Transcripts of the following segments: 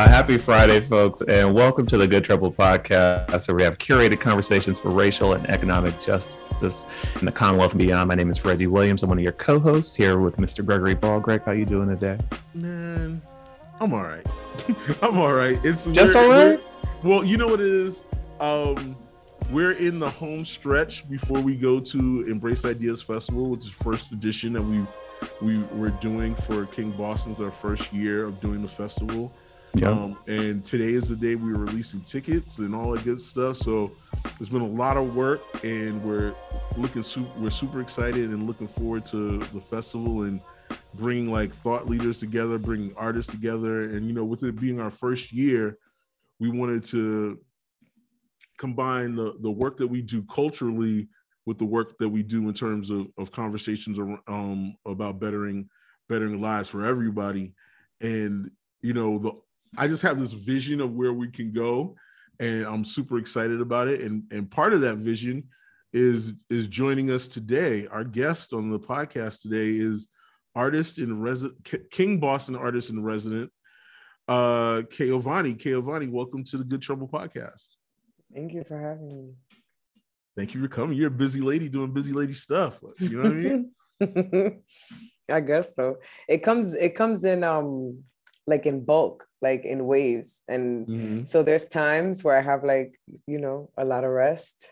Uh, happy Friday, folks, and welcome to the Good Trouble podcast, where we have curated conversations for racial and economic justice in the Commonwealth and beyond. My name is Reggie Williams. I'm one of your co-hosts here with Mr. Gregory Ball. Greg, how you doing today? Man, I'm all right. I'm all right. It's just all right. Well, you know what it is. Um, we're in the home stretch before we go to Embrace Ideas Festival, which is first edition that we we were doing for King Boston's our first year of doing the festival. Yeah. Um, and today is the day we are releasing tickets and all that good stuff. So it's been a lot of work, and we're looking super, we're super excited and looking forward to the festival and bringing like thought leaders together, bringing artists together, and you know, with it being our first year, we wanted to combine the, the work that we do culturally with the work that we do in terms of, of conversations um, about bettering bettering lives for everybody and you know the i just have this vision of where we can go and i'm super excited about it and and part of that vision is is joining us today our guest on the podcast today is artist in resident king boston artist in resident uh Kaovanny. Kaovanny, welcome to the Good Trouble podcast. Thank you for having me. Thank you for coming. You're a busy lady doing busy lady stuff. You know what I mean? I guess so. It comes it comes in um like in bulk, like in waves. And mm-hmm. so there's times where I have like, you know, a lot of rest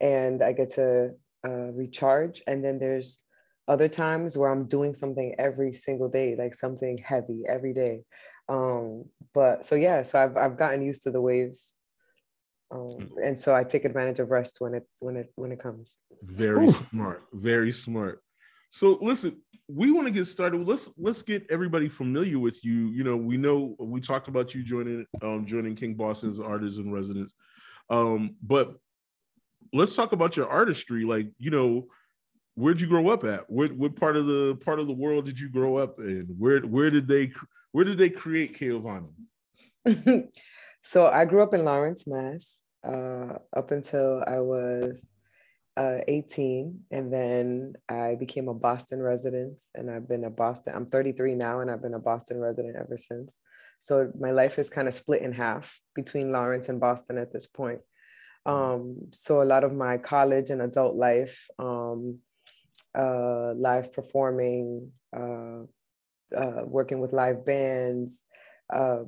and I get to uh, recharge. And then there's other times where I'm doing something every single day, like something heavy every day. Um, but so yeah, so I've I've gotten used to the waves um, mm. and so I take advantage of rest when it when it when it comes. Very Ooh. smart, very smart. So listen, we want to get started. Let's let's get everybody familiar with you. You know, we know we talked about you joining um, joining King Boston's artists in residence, um, but let's talk about your artistry. Like, you know, where'd you grow up at? What what part of the part of the world did you grow up in? Where where did they where did they create Kaovanny? so I grew up in Lawrence, Mass uh, up until I was uh, 18. And then I became a Boston resident. And I've been a Boston, I'm 33 now, and I've been a Boston resident ever since. So my life is kind of split in half between Lawrence and Boston at this point. Um, so a lot of my college and adult life, um, uh, live performing, uh, uh, working with live bands, uh,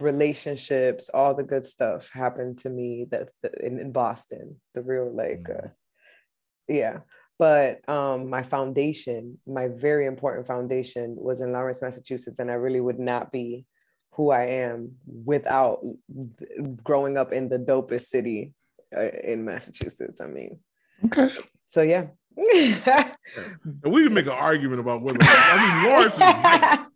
relationships, all the good stuff happened to me that, in, in Boston, the real like, mm-hmm. uh, yeah. But um, my foundation, my very important foundation, was in Lawrence, Massachusetts, and I really would not be who I am without growing up in the dopest city uh, in Massachusetts. I mean, okay. So yeah. and we can make an argument about whether I mean Lawrence is nice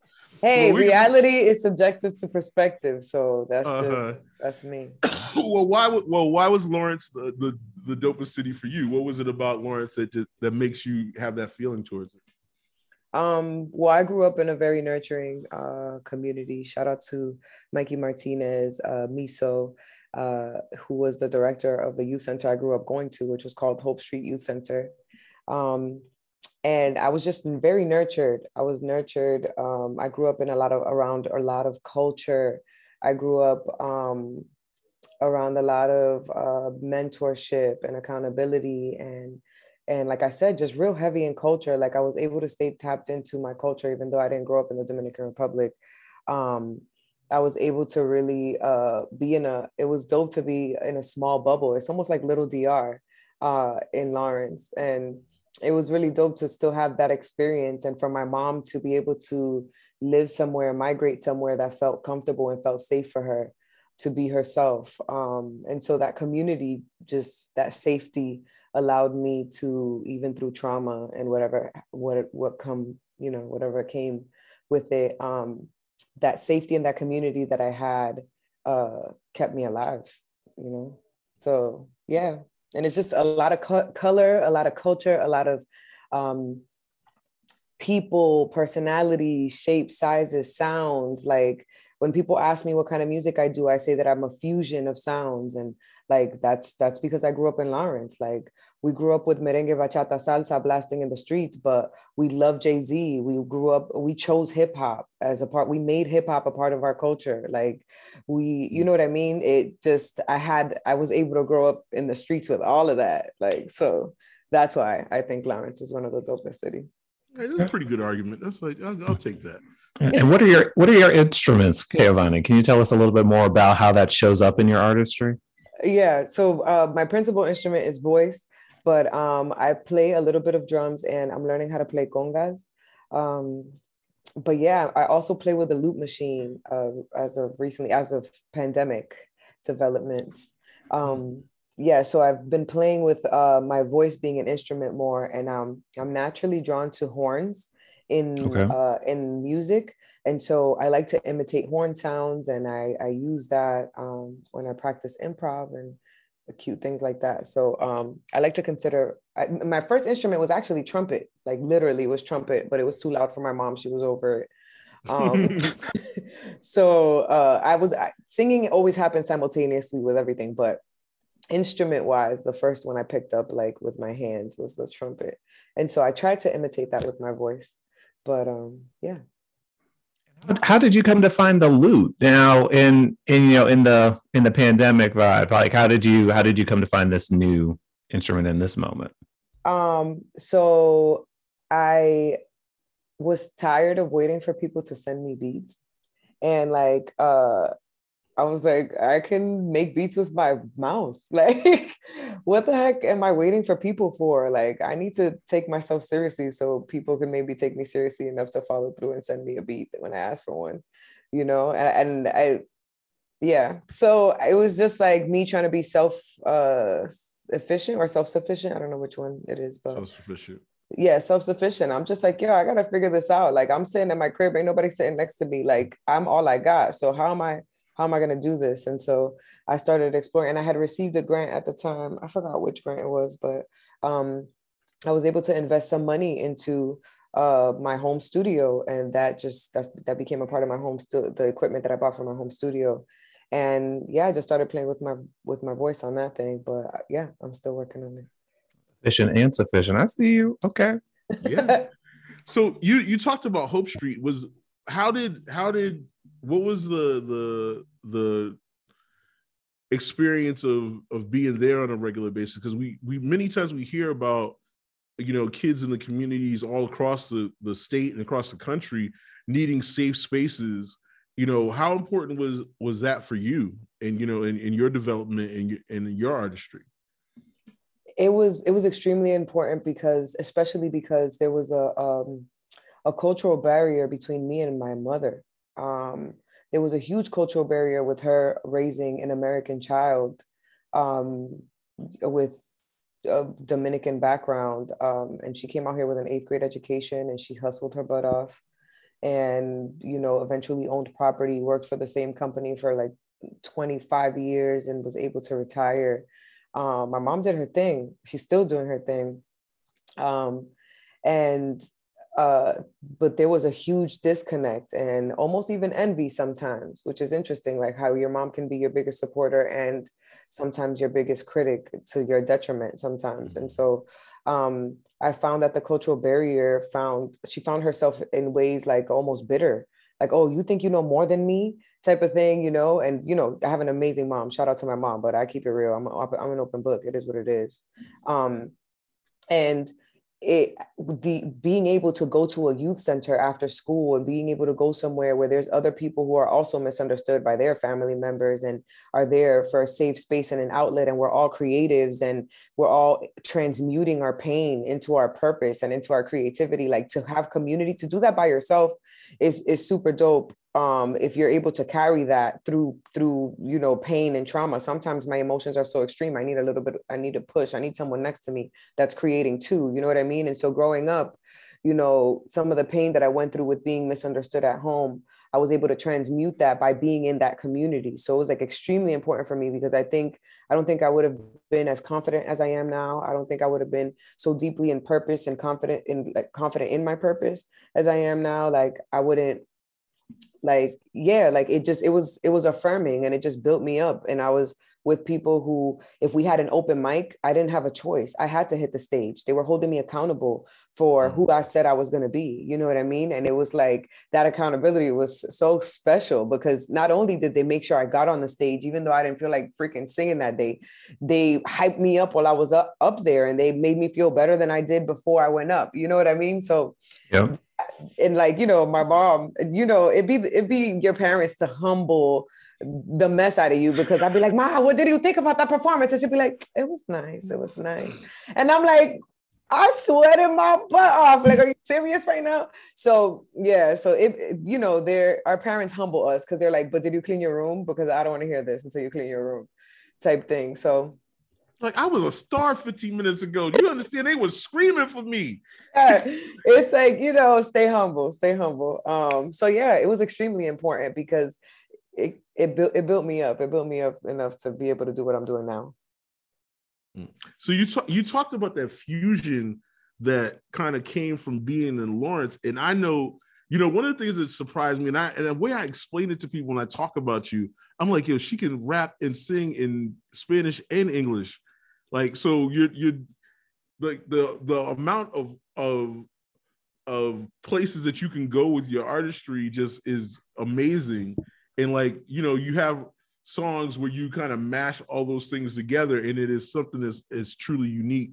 hey, well, reality is subjective to perspective, so that's uh-huh. just, that's me. well, why well why was Lawrence the, the the dopest city for you? What was it about Lawrence that just, that makes you have that feeling towards it? Um, well, I grew up in a very nurturing uh, community. Shout out to Mikey Martinez, uh, Miso, uh, who was the director of the youth center I grew up going to, which was called Hope Street Youth Center. Um, and I was just very nurtured. I was nurtured. Um, I grew up in a lot of around a lot of culture. I grew up um, around a lot of uh, mentorship and accountability and and like I said, just real heavy in culture. Like I was able to stay tapped into my culture, even though I didn't grow up in the Dominican Republic. Um, I was able to really uh, be in a. It was dope to be in a small bubble. It's almost like little DR uh, in Lawrence, and it was really dope to still have that experience and for my mom to be able to live somewhere migrate somewhere that felt comfortable and felt safe for her to be herself. Um, and so that community just that safety allowed me to even through trauma and whatever what what come you know whatever came with it um, that safety and that community that i had uh, kept me alive you know? So yeah and it's just a lot of co- color a lot of culture a lot of um, people personality shapes, sizes sounds like when people ask me what kind of music I do, I say that I'm a fusion of sounds. And like that's that's because I grew up in Lawrence. Like we grew up with merengue, bachata, salsa blasting in the streets, but we love Jay-Z. We grew up, we chose hip hop as a part, we made hip hop a part of our culture. Like we, you know what I mean? It just I had I was able to grow up in the streets with all of that. Like so that's why I think Lawrence is one of the dopest cities. That's a pretty good argument. That's like I'll, I'll take that. And what are your what are your instruments, Kaovanny? Can you tell us a little bit more about how that shows up in your artistry? Yeah, so uh, my principal instrument is voice, but um, I play a little bit of drums and I'm learning how to play congas. Um, but yeah, I also play with the loop machine uh, as of recently, as of pandemic developments. Um, yeah, so I've been playing with uh, my voice being an instrument more, and um, I'm naturally drawn to horns in okay. uh, in music, and so I like to imitate horn sounds, and I I use that um, when I practice improv and cute things like that. So um, I like to consider I, my first instrument was actually trumpet, like literally was trumpet, but it was too loud for my mom. She was over it. Um, so uh, I was I, singing always happens simultaneously with everything, but instrument wise, the first one I picked up like with my hands was the trumpet. And so I tried to imitate that with my voice. But um yeah. How did you come to find the loop now in in you know in the in the pandemic vibe? Like how did you how did you come to find this new instrument in this moment? Um so I was tired of waiting for people to send me beats and like uh I was like, I can make beats with my mouth. Like, what the heck am I waiting for people for? Like, I need to take myself seriously so people can maybe take me seriously enough to follow through and send me a beat when I ask for one, you know? And, and I, yeah. So it was just like me trying to be self uh, efficient or self sufficient. I don't know which one it is, but self sufficient. Yeah, self sufficient. I'm just like, yo, I gotta figure this out. Like, I'm sitting in my crib, ain't nobody sitting next to me. Like, I'm all I got. So how am I? How am I going to do this? And so I started exploring, and I had received a grant at the time. I forgot which grant it was, but um, I was able to invest some money into uh, my home studio, and that just that's, that became a part of my home stu- the equipment that I bought for my home studio. And yeah, I just started playing with my with my voice on that thing. But uh, yeah, I'm still working on it. Efficient and sufficient. I see you. Okay. Yeah. so you you talked about Hope Street. Was how did how did what was the the the experience of of being there on a regular basis? Because we we many times we hear about you know kids in the communities all across the the state and across the country needing safe spaces. You know how important was was that for you and you know in, in your development and in, in your artistry? It was it was extremely important because especially because there was a um a cultural barrier between me and my mother um there was a huge cultural barrier with her raising an American child um, with a Dominican background. Um, and she came out here with an eighth grade education and she hustled her butt off and, you know, eventually owned property, worked for the same company for like 25 years and was able to retire. Um, my mom did her thing. She's still doing her thing. Um, and uh, but there was a huge disconnect and almost even envy sometimes, which is interesting, like how your mom can be your biggest supporter and sometimes your biggest critic to your detriment sometimes. And so um, I found that the cultural barrier found, she found herself in ways like almost bitter, like, oh, you think you know more than me type of thing, you know? And, you know, I have an amazing mom. Shout out to my mom, but I keep it real. I'm, a, I'm an open book. It is what it is. Um, and it the being able to go to a youth center after school and being able to go somewhere where there's other people who are also misunderstood by their family members and are there for a safe space and an outlet and we're all creatives and we're all transmuting our pain into our purpose and into our creativity like to have community to do that by yourself is is super dope um, if you're able to carry that through through you know pain and trauma sometimes my emotions are so extreme i need a little bit i need to push i need someone next to me that's creating too you know what i mean? And so growing up you know some of the pain that i went through with being misunderstood at home i was able to transmute that by being in that community. So it was like extremely important for me because i think i don't think i would have been as confident as i am now. I don't think i would have been so deeply in purpose and confident in like confident in my purpose as i am now. Like i wouldn't like yeah like it just it was it was affirming and it just built me up. And i was with people who if we had an open mic i didn't have a choice. I had to hit the stage. They were holding me accountable for mm. who i said i was going to be you know what i mean? And it was like that accountability was so special because not only did they make sure i got on the stage even though i didn't feel like freaking singing that day they hyped me up while i was up, up there and they made me feel better than i did before i went up you know what i mean? So yeah and like you know my mom you know it'd be it'd be your parents to humble the mess out of you because I'd be like, Ma, what did you think about that performance? And she'd be like, it was nice. It was nice. And I'm like, I'm sweating my butt off. Like, are you serious right now? So yeah, so it, you know, they're our parents humble us because they're like, but did you clean your room? Because I don't want to hear this until you clean your room, type thing. So like I was a star 15 minutes ago. You understand? They was screaming for me. Yeah, it's like, you know, stay humble, stay humble. Um, so yeah, it was extremely important because it it built it built me up. It built me up enough to be able to do what I'm doing now. Hmm. So you talk, you talked about that fusion that kind of came from being in Lawrence, and I know you know one of the things that surprised me, and I and the way I explain it to people when I talk about you, I'm like, yo, she can rap and sing in Spanish and English. Like so, you're you're like the the amount of of of places that you can go with your artistry just is amazing. And like you know, you have songs where you kind of mash all those things together, and it is something that's is truly unique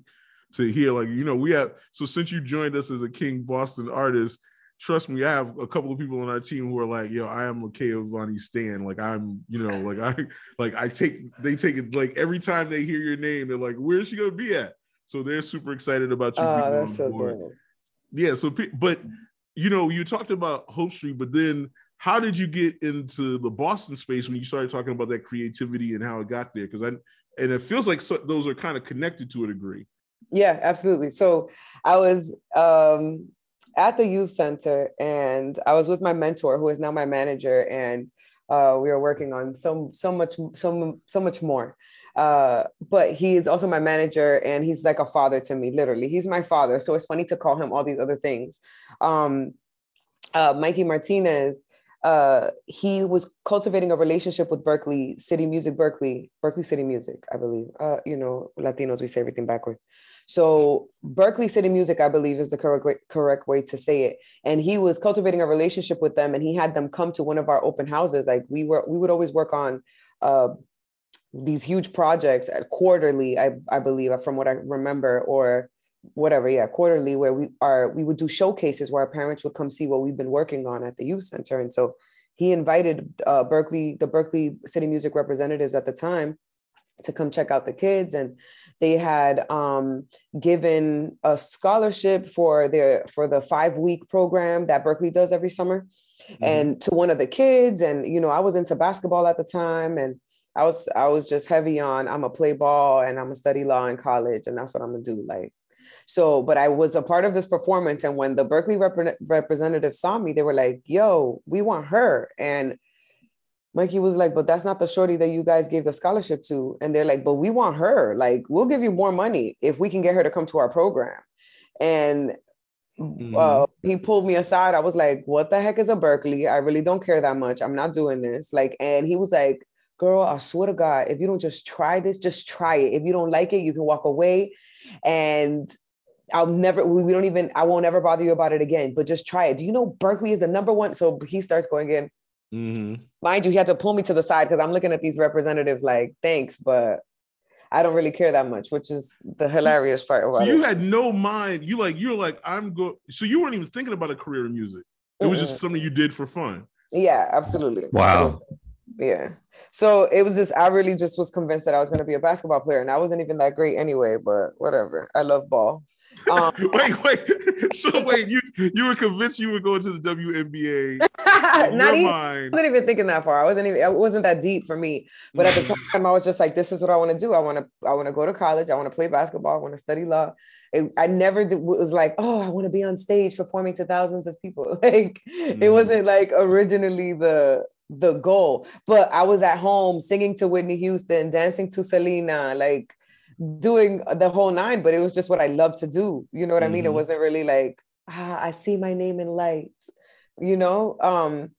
to hear. Like you know, we have so since you joined us as a King Boston artist, trust me, I have a couple of people on our team who are like, yo, I am a Kaovanny Stan. Like I'm, you know, like I like I take they take it like every time they hear your name, they're like, where's she gonna be at? So they're super excited about you. Oh, that's so board. Yeah. So but you know, you talked about Hope Street, but then how did you get into the Boston space when you started talking about that creativity and how it got there? Because I and it feels like so, those are kind of connected to a degree. Yeah, absolutely. So I was um at the youth center and I was with my mentor who is now my manager and uh, we were working on so so much so so much more. Uh, but he is also my manager and he's like a father to me, literally. He's my father. So it's funny to call him all these other things. Um, uh, Mikey Martinez, uh, he was cultivating a relationship with Berklee City Music, Berklee, Berklee City Music, I believe. Uh, you know, Latinos, we say everything backwards. So Berklee City Music, I believe, is the correct correct way to say it. And he was cultivating a relationship with them, and he had them come to one of our open houses. Like we were, we would always work on uh, these huge projects at quarterly, I, I believe, from what I remember, or whatever, yeah, quarterly, where we are, we would do showcases where our parents would come see what we've been working on at the youth center. And so he invited uh, Berklee, the Berklee City Music representatives at the time, to come check out the kids and they had um, given a scholarship for their for the five week program that berklee does every summer. Mm-hmm. and to one of the kids and you know i was into basketball at the time and i was i was just heavy on i'm a play ball and i'm a study law in college and that's what i'm gonna do like. So but i was a part of this performance and when the berklee rep- representative saw me they were like yo we want her. And Mikey was like, but that's not the shorty that you guys gave the scholarship to. And they're like, but we want her. Like, we'll give you more money if we can get her to come to our program. And mm-hmm. uh, he pulled me aside. I was like, what the heck is a Berklee? I really don't care that much. I'm not doing this. Like, and he was like, girl, I swear to God, if you don't just try this, just try it. If you don't like it, you can walk away. And I'll never, we don't even, I won't ever bother you about it again, but just try it. Do you know Berklee is the number one? So he starts going in Mm-hmm. Mind you, he had to pull me to the side because I'm looking at these representatives like, thanks, but I don't really care that much, which is the hilarious part about so you it. had no mind. You like you're like I'm go. So you weren't even thinking about a career in music. It was mm just something you did for fun. Yeah, absolutely. Wow. Yeah. So it was just I really just was convinced that I was going to be a basketball player, and I wasn't even that great anyway. But whatever. I love ball. Um, wait, wait. So wait, you you were convinced you were going to the WNBA? Not even. Mind. I wasn't even thinking that far. I wasn't even. It wasn't that deep for me. But at the time, I was just like, "This is what I want to do. I want to. I want to go to college. I want to play basketball. I want to study law." It, I never did, was like, "Oh, I want to be on stage performing to thousands of people." Like mm. it wasn't like originally the the goal. But I was at home singing to Whitney Houston, dancing to Selena, like doing the whole nine, but it was just what I love to do. You know what mm-hmm. I mean? It mm-hmm. wasn't really like, ah, I see my name in lights, you know? Um,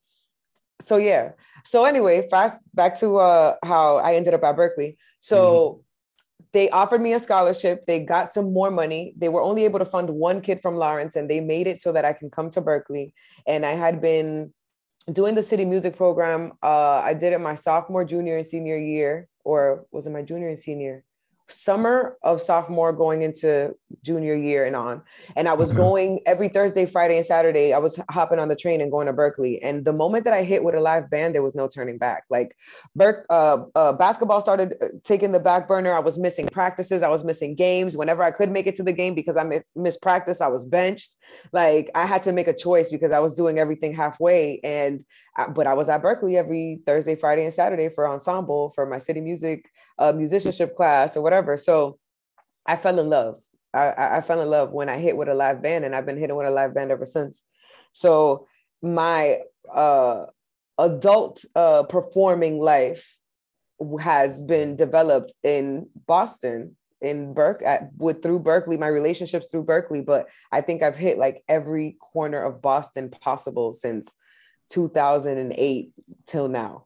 so yeah. So anyway, fast back to uh, how I ended up at Berklee. So mm-hmm. they offered me a scholarship. They got some more money. They were only able to fund one kid from Lawrence, and they made it so that I can come to Berklee. And I had been doing the city music program. Uh, I did it my sophomore, junior, and senior year, or was it my junior and senior? Summer of sophomore going into junior year and on. And I was mm-hmm. going every Thursday, Friday, and Saturday. I was hopping on the train and going to Berklee. And the moment that I hit with a live band, there was no turning back. Like Berk, uh, uh, basketball started uh, taking the back burner. I was missing practices. I was missing games. Whenever I could make it to the game because I missed, missed practice, I was benched. Like I had to make a choice because I was doing everything halfway. And but I was at Berklee every Thursday, Friday, and Saturday for ensemble for my city music uh, musicianship class or whatever. So I fell in love. I, I fell in love when I hit with a live band, and I've been hitting with a live band ever since. So my uh, adult uh, performing life has been developed in Boston in Berk at with through Berklee, my relationships through Berklee, but I think I've hit like every corner of Boston possible since 2008 till now.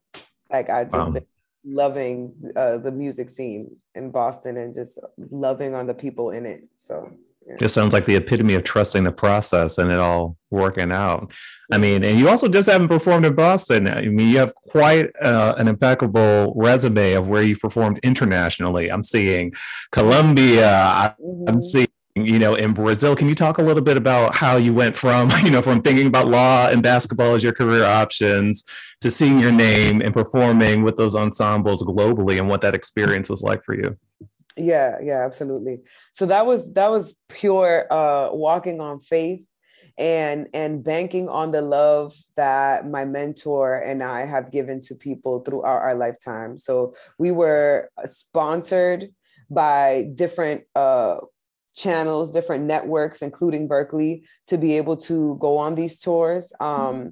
Like I just been loving uh, the music scene in Boston and just loving on the people in it. So yeah. Just sounds like the epitome of trusting the process and it all working out. I mean, and you also just haven't performed in Boston. I mean, you have quite uh, an impeccable resume of where you've performed internationally. I'm seeing Colombia. Mm-hmm. I'm seeing you know in brazil. Can you talk a little bit about how you went from you know from thinking about law and basketball as your career options to seeing your name and performing with those ensembles globally and what that experience was like for you? Yeah yeah absolutely. So that was that was pure uh walking on faith and and banking on the love that my mentor and I have given to people throughout our lifetime. So we were sponsored by different uh, channels, different networks, including Berklee, to be able to go on these tours. Um,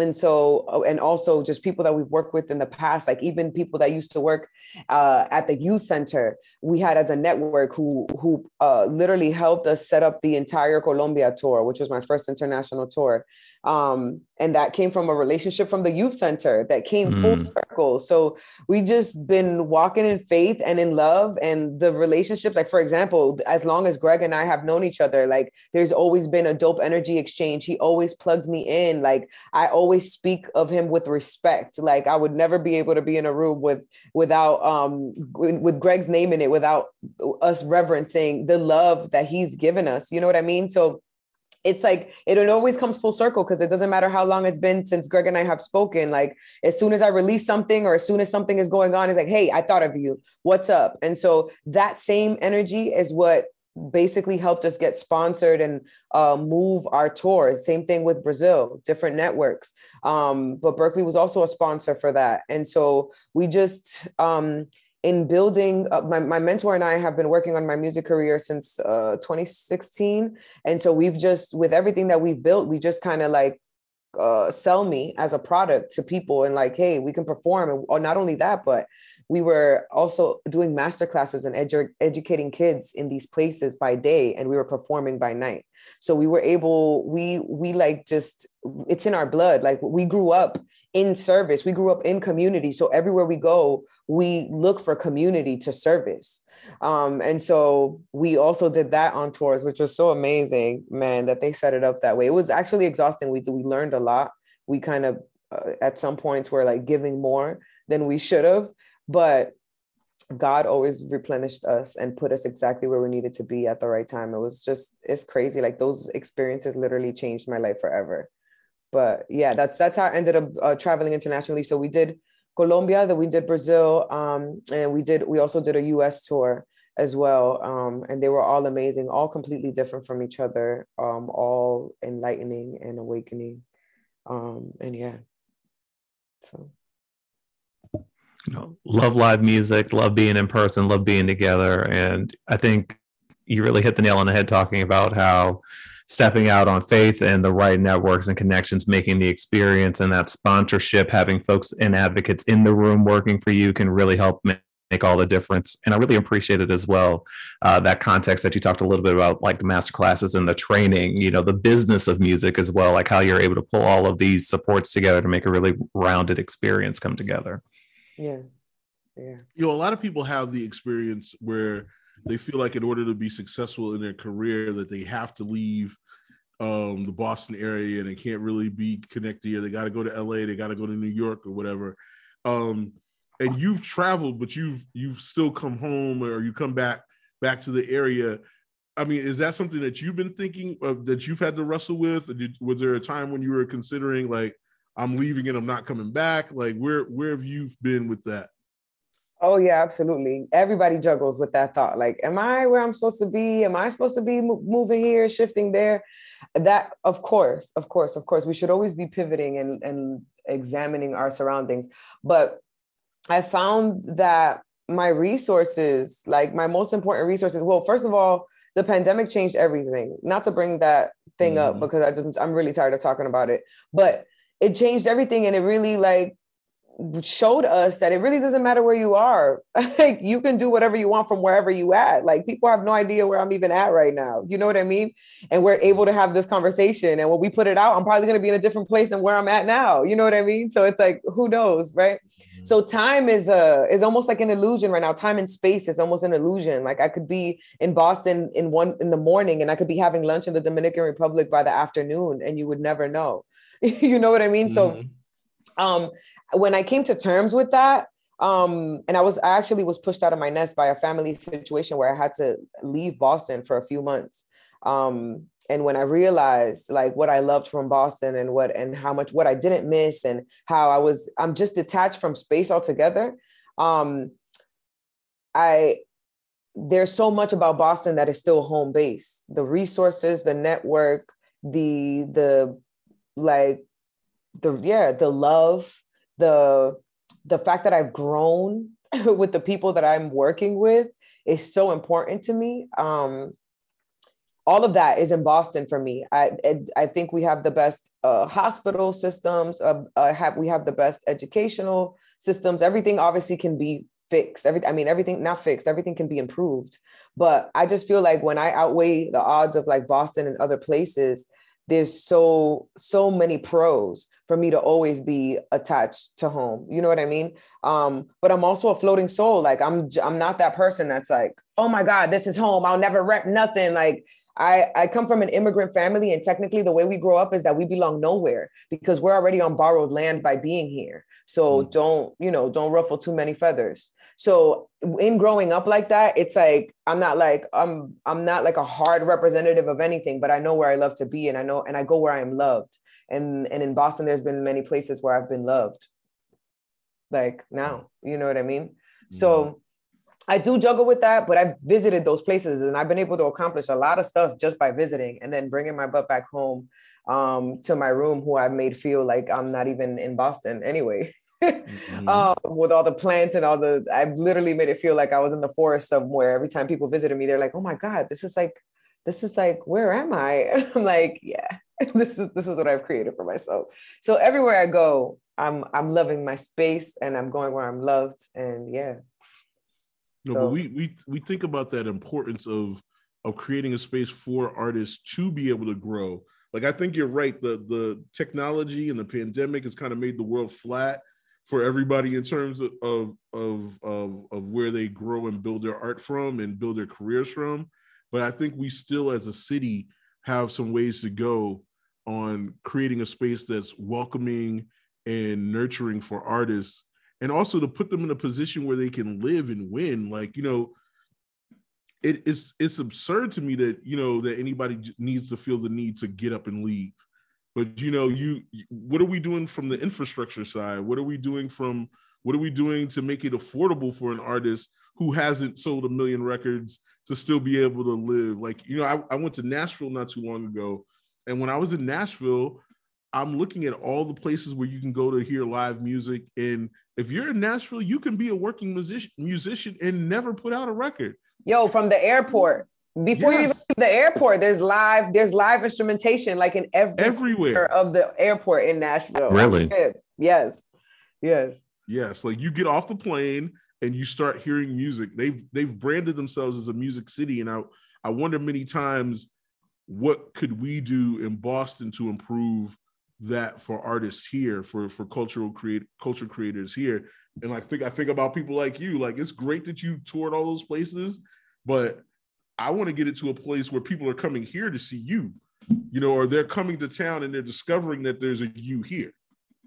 and so oh, and also just people that we've worked with in the past like even people that used to work uh, at the youth center we had as a network who who uh, literally helped us set up the entire colombia tour which was my first international tour um, and that came from a relationship from the youth center that came mm. full circle. So we just been walking in faith and in love and the relationships like for example as long as greg and i have known each other like there's always been a dope energy exchange. He always plugs me in. Like i always speak of him with respect. Like i would never be able to be in a room with without um with greg's name in it without us reverencing the love that he's given us. You know what i mean? So it's like it, always comes full circle because it doesn't matter how long it's been since Greg and I have spoken. Like as soon as I release something or as soon as something is going on, it's like, hey, I thought of you. What's up? And so that same energy is what basically helped us get sponsored and uh, move our tours. Same thing with Brazil, different networks. Um, but Berklee was also a sponsor for that. And so we just um, in building uh, my, my mentor and i have been working on my music career since uh, 2016 and so we've just with everything that we've built we just kind of like uh, sell me as a product to people and like hey we can perform. And or not only that but we were also doing master classes and edu- educating kids in these places by day and we were performing by night. So we were able we we like just it's in our blood. Like we grew up in service we grew up in community so everywhere we go we look for community to service um, and so we also did that on tours which was so amazing man that they set it up that way it was actually exhausting we we learned a lot we kind of uh, at some points were like giving more than we should have but God always replenished us and put us exactly where we needed to be at the right time. It was just it's crazy. Like those experiences literally changed my life forever. But yeah, that's that's how I ended up uh, traveling internationally. So we did Colombia, then we did Brazil, um, and we did we also did a U.S. tour as well, um, and they were all amazing, all completely different from each other, um, all enlightening and awakening, um, and yeah. So you know, love live music, love being in person, love being together. And I think you really hit the nail on the head talking about how stepping out on faith and the right networks and connections, making the experience and that sponsorship, having folks and advocates in the room working for you can really help make all the difference. And I really appreciate it as well. Uh, that context that you talked a little bit about, like the master classes and the training, you know, the business of music as well, like how you're able to pull all of these supports together to make a really rounded experience come together. Yeah. Yeah. You know, a lot of people have the experience where they feel like in order to be successful in their career that they have to leave um, the Boston area and they can't really be connected here. They got to go to LA, they got to go to New York or whatever. Um, and you've traveled, but you've you've still come home or you come back back to the area. I mean, is that something that you've been thinking of that you've had to wrestle with? Did, was there a time when you were considering like I'm leaving and I'm not coming back? Like where where have you been with that? Oh yeah, absolutely. Everybody juggles with that thought. Like, am I where I'm supposed to be? Am I supposed to be moving here, shifting there? That, of course, of course, of course, we should always be pivoting and and examining our surroundings. But I found that my resources, like my most important resources, well, first of all, the pandemic changed everything. Not to bring that thing mm-hmm. up because I just, I'm really tired of talking about it, but it changed everything and it really like showed us that it really doesn't matter where you are. like you can do whatever you want from wherever you at. Like people have no idea where I'm even at right now. You know what I mean? And we're able to have this conversation. And when we put it out, I'm probably going to be in a different place than where I'm at now. You know what I mean? So it's like, who knows, right? Mm-hmm. So time is a is almost like an illusion right now. Time and space is almost an illusion. Like I could be in Boston in one in the morning, and I could be having lunch in the Dominican Republic by the afternoon, and you would never know. you know what I mean? Mm-hmm. So um when I came to terms with that, um, and I was I actually was pushed out of my nest by a family situation where I had to leave Boston for a few months. Um, and when I realized like what I loved from Boston and what and how much what I didn't miss and how I was I'm just detached from space altogether. Um, I there's so much about Boston that is still home base. The resources, the network, the the like the yeah the love the the fact that I've grown with the people that I'm working with is so important to me. Um, all of that is in Boston for me. I I think we have the best uh, hospital systems. Uh, uh, have we have the best educational systems? Everything obviously can be fixed. Every I mean everything not fixed. Everything can be improved. But I just feel like when I outweigh the odds of like Boston and other places, there's so so many pros for me to always be attached to home you know what i mean um but i'm also a floating soul like i'm i'm not that person that's like oh my god this is home i'll never rep nothing like I, I come from an immigrant family, and technically, the way we grow up is that we belong nowhere because we're already on borrowed land by being here. So mm. don't, you know, don't ruffle too many feathers. So in growing up like that, it's like I'm not like I'm I'm not like a hard representative of anything, but I know where I love to be and I know and I go where I am loved. And and in Boston, there's been many places where I've been loved. Like now, you know what I mean? So I do juggle with that, but I've visited those places and I've been able to accomplish a lot of stuff just by visiting and then bringing my butt back home um, to my room, who I've made feel like I'm not even in Boston anyway. mm-hmm. um, with all the plants and all the, I've literally made it feel like I was in the forest somewhere. Every time people visited me, they're like, "Oh my god, this is like, this is like, where am I?" I'm like, "Yeah, this is this is what I've created for myself." So everywhere I go, I'm I'm loving my space and I'm going where I'm loved, and yeah. No, so, but we we we think about that importance of of creating a space for artists to be able to grow. Like I think you're right. The the technology and the pandemic has kind of made the world flat for everybody in terms of, of of of where they grow and build their art from and build their careers from. But I think we still, as a city, have some ways to go on creating a space that's welcoming and nurturing for artists, and also to put them in a position where they can live and win. Like you know, it, it's it's absurd to me that you know that anybody needs to feel the need to get up and leave but you know you what are we doing from the infrastructure side? What are we doing from what are we doing to make it affordable for an artist who hasn't sold a million records to still be able to live? Like you know I, I went to nashville not too long ago and when i was in nashville i'm looking at all the places where you can go to hear live music and if you're in nashville you can be a working musician musician and never put out a record. Yo from the airport before yes. you even leave the airport, there's live, there's live instrumentation like in every everywhere of the airport in Nashville. Really? Yes. Yes. Yes. Like you get off the plane and you start hearing music. They've they've branded themselves as a music city, and I I wonder many times what could we do in Boston to improve that for artists here, for for cultural create culture creators here. And I think I think about people like you. Like it's great that you toured all those places, but I want to get it to a place where people are coming here to see you, you know, or they're coming to town and they're discovering that there's a you here.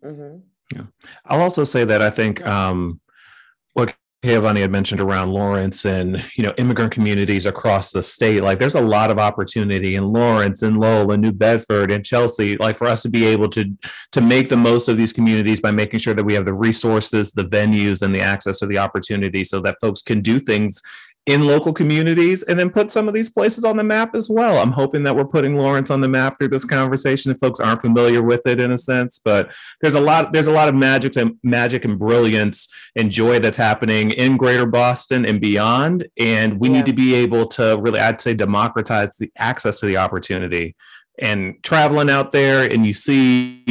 Mm-hmm. Yeah, I'll also say that I think um, what Kaovanny had mentioned around Lawrence and you know immigrant communities across the state. Like there's a lot of opportunity in Lawrence and Lowell and New Bedford and Chelsea. Like for us to be able to to make the most of these communities by making sure that we have the resources, the venues, and the access to the opportunity, so that folks can do things in local communities and then put some of these places on the map as well. I'm hoping that we're putting Lawrence on the map through this conversation if folks aren't familiar with it in a sense, but there's a lot there's a lot of magic and magic and brilliance and joy that's happening in greater Boston and beyond and we yeah. need to be able to really I'd say democratize the access to the opportunity and traveling out there and you see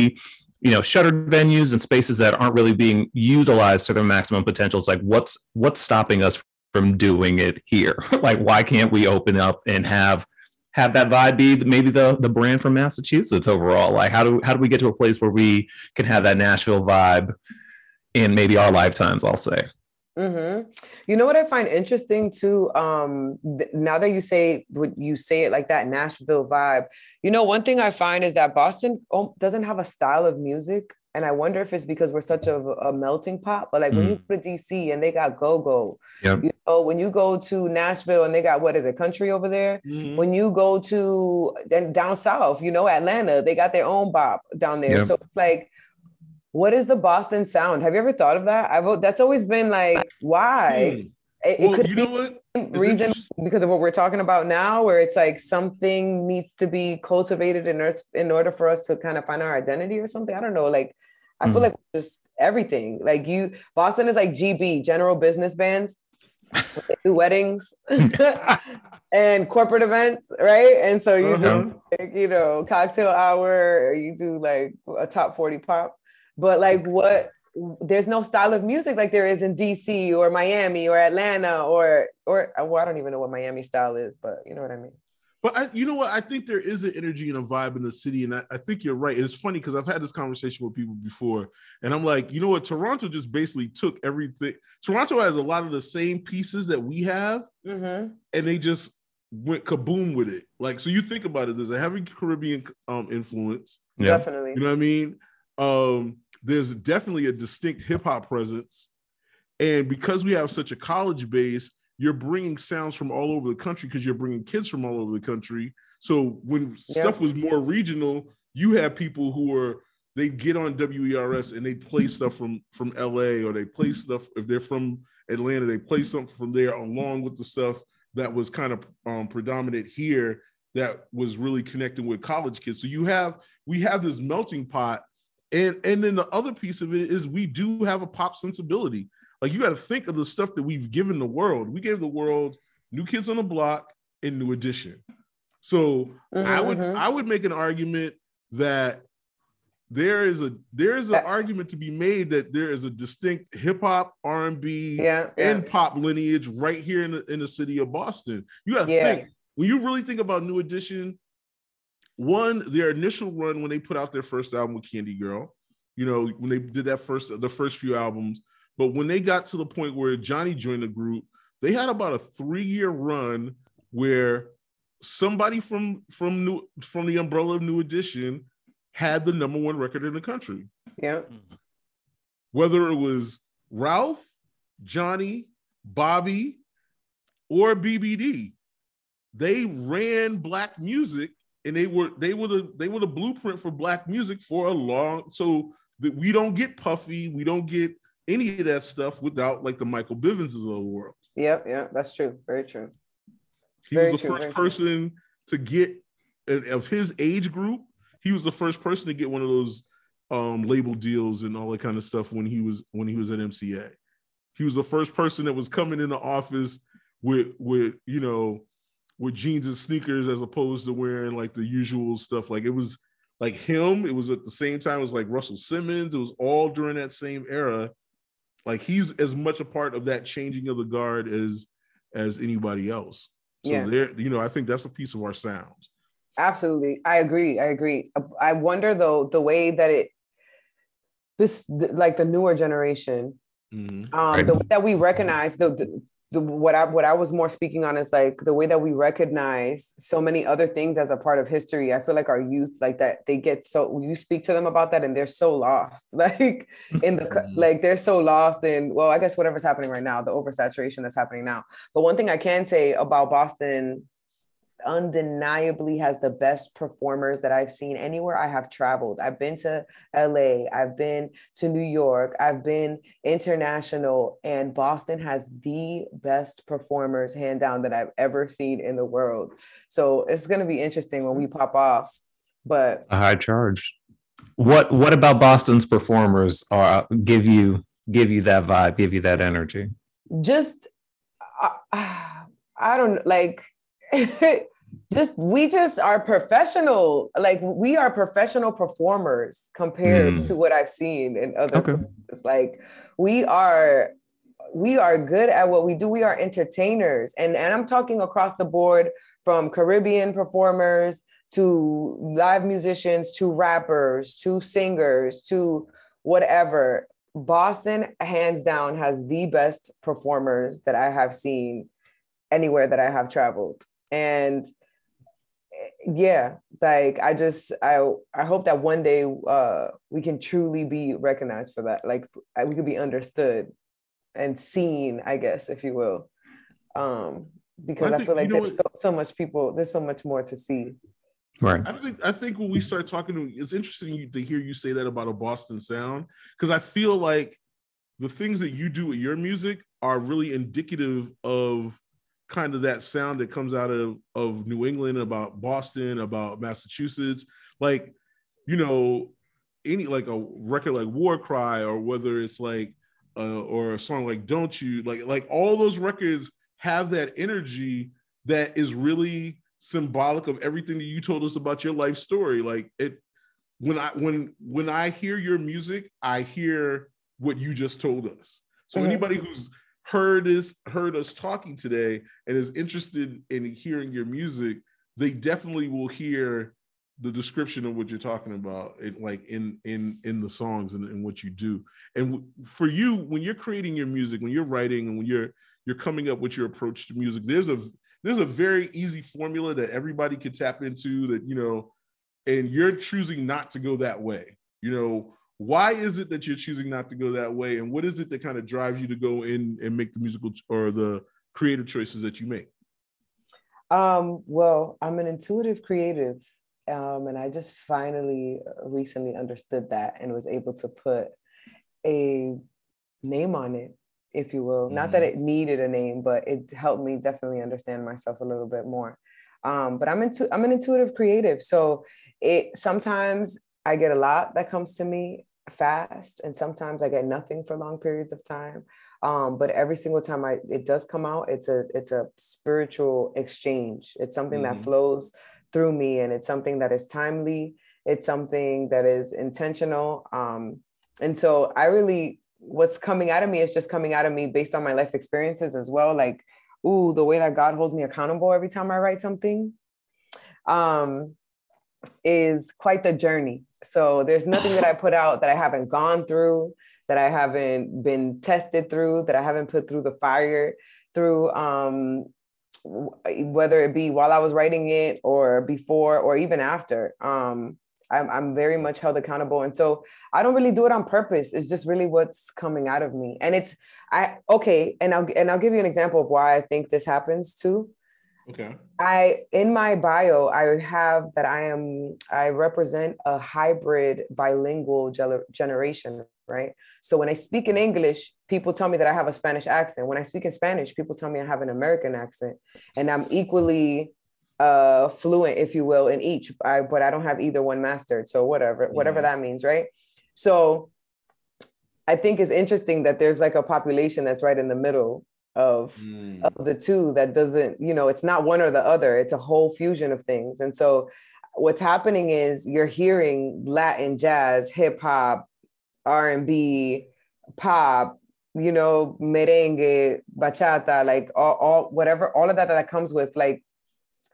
you know shuttered venues and spaces that aren't really being utilized to their maximum potential it's like what's what's stopping us from doing it here? like, why can't we open up and have have that vibe be maybe the the brand from Massachusetts overall? Like, how do how do we get to a place where we can have that Nashville vibe in maybe our lifetimes? I'll say. Mm-hmm. You know what I find interesting too. Um, th- now that you say what you say it like that Nashville vibe, you know, one thing I find is that Boston doesn't have a style of music and I wonder if it's because we're such a, a melting pot. But like mm. when you go to DC and they got go go, yep. you know, when you go to Nashville and they got what is it, country over there? Mm-hmm. When you go to then down south, you know, Atlanta, they got their own bop down there. Yep. So it's like, what is the Boston sound? Have you ever thought of that? I've that's always been like, why? Mm. It, well, it could be reason because of what we're talking about now, where it's like something needs to be cultivated in us in order for us to kind of find our identity or something. I don't know. Like I mm-hmm. feel like just everything. Like you, Boston is like GB, general business bands. do weddings and corporate events, right? And so you uh-huh. do, like, you know, cocktail hour, or you do like a top 40 pop. But like, what there's no style of music like there is in DC or Miami or Atlanta or or well, I don't even know what Miami style is, but you know what I mean. But I, you know what? I think there is an energy and a vibe in the city, and I, I think you're right. It's funny because I've had this conversation with people before, and I'm like, you know what? Toronto just basically took everything. Toronto has a lot of the same pieces that we have, mm-hmm. and they just went kaboom with it. Like, so you think about it. There's a heavy Caribbean um, influence. Yeah. Definitely. You know what I mean? Um, there's definitely a distinct hip hop presence. And because we have such a college base, you're bringing sounds from all over the country because you're bringing kids from all over the country. So when stuff was more regional, you have people who are they get on WERS and they play stuff from from LA or they play stuff if they're from Atlanta, they play something from there along with the stuff that was kind of um, predominant here that was really connecting with college kids. So you have we have this melting pot and and then the other piece of it is we do have a pop sensibility. Like you got to think of the stuff that we've given the world. We gave the world New Kids on the Block and New Edition. So mm-hmm, I would mm-hmm. I would make an argument that there is a there is an uh, argument to be made that there is a distinct hip hop, R and B, yeah, and pop lineage right here in the, in the city of Boston. You got to yeah. think when you really think about New Edition one their initial run when they put out their first album with Candy Girl, you know, when they did that first the first few albums, but when they got to the point where Johnny joined the group, they had about a three year run where somebody from from new from the umbrella of New Edition had the number one record in the country. Yeah. Mm-hmm. Whether it was Ralph, Johnny, Bobby, or BBD, they ran black music and they were they were the they were the blueprint for black music for a long so that we don't get puffy we don't get any of that stuff without like the michael bivinses of the world. Yep yeah that's true very true. He very was the true, first person true. to get of his age group he was the first person to get one of those um label deals and all that kind of stuff when he was when he was at mca he was the first person that was coming in the office with with you know with jeans and sneakers as opposed to wearing like the usual stuff. Like it was like him. It was at the same time. It was like Russell Simmons. It was all during that same era. like he's as much a part of that changing of the guard as as anybody else. So yeah. there, you know, I think that's a piece of our sound. Absolutely. I agree. I agree. I wonder though the way that it this like the newer generation mm-hmm. um right. the way that we recognize the, the the, what I what I was more speaking on is like the way that we recognize so many other things as a part of history. I feel like our youth like that they get so you speak to them about that and they're so lost like in the mm-hmm. like they're so lost in well I guess whatever's happening right now the oversaturation that's happening now. But one thing I can say about Boston undeniably has the best performers that I've seen anywhere I have traveled. I've been to LA, I've been to New York, I've been international, and Boston has the best performers, hand down, that I've ever seen in the world. So it's going to be interesting when we pop off. But a high charge. What What about Boston's performers? Are give you give you that vibe, give you that energy? Just, uh, I don't like. just we just are professional like we are professional performers compared mm. to what i've seen in other okay. places. like we are we are good at what we do we are entertainers and and i'm talking across the board from caribbean performers to live musicians to rappers to singers to whatever boston hands down has the best performers that i have seen anywhere that i have traveled and yeah like i just i i hope that one day uh we can truly be recognized for that. Like we could be understood and seen i guess if you will. Um because i, think, i feel like there's so, so much people there's so much more to see. Right. I think i think when we start talking to it's interesting to hear you say that about a boston sound because i feel like the things that you do with your music are really indicative of kind of that sound that comes out of of New England, about Boston, about Massachusetts, like you know, any like a record like War Cry, or whether it's like uh, or a song like Don't You, like like all those records have that energy that is really symbolic of everything that you told us about your life story. Like it when I when when I hear your music, I hear what you just told us. So mm-hmm. anybody who's heard us heard us talking today and is interested in hearing your music, they definitely will hear the description of what you're talking about like in in in the songs and, and what you do. And for you when you're creating your music when you're writing and when you're you're coming up with your approach to music there's a there's a very easy formula that everybody could tap into that you know and you're choosing not to go that way. You know why is it that you're choosing not to go that way and what is it that kind of drives you to go in and make the musical or the creative choices that you make um, well i'm an intuitive creative um, and i just finally uh, recently understood that and was able to put a name on it if you will mm. not that mm-hmm. it needed a name but it helped me definitely understand myself a little bit more um, but i'm into i'm an intuitive creative so it sometimes I get a lot that comes to me fast and sometimes i get nothing for long periods of time um, but every single time i it does come out it's a it's a spiritual exchange. It's something mm-hmm. that flows through me and it's something that is timely. It's something that is intentional um, and so i really what's coming out of me is just coming out of me based on my life experiences as well like ooh the way that god holds me accountable every time i write something um, is quite the journey so there's nothing that I put out that I haven't gone through, that I haven't been tested through, that I haven't put through the fire through um whether it be while I was writing it or before or even after. Um I'm, I'm very much held accountable. And so I don't really do it on purpose. It's just really what's coming out of me. And it's I okay, and I'll and I'll give you an example of why I think this happens too. Okay. I in my bio I have that I am I represent a hybrid bilingual generation, right? So when I speak in English, people tell me that I have a Spanish accent. When I speak in Spanish, people tell me I have an American accent, and I'm equally uh fluent if you will in each I, but i don't have either one mastered so whatever whatever mm-hmm. that means right so i think it's interesting that there's like a population that's right in the middle of mm. of the two that doesn't you know it's not one or the other it's a whole fusion of things and so what's happening is you're hearing latin jazz hip hop r&b pop you know, merengue, bachata, like all, all whatever, all of that that comes with like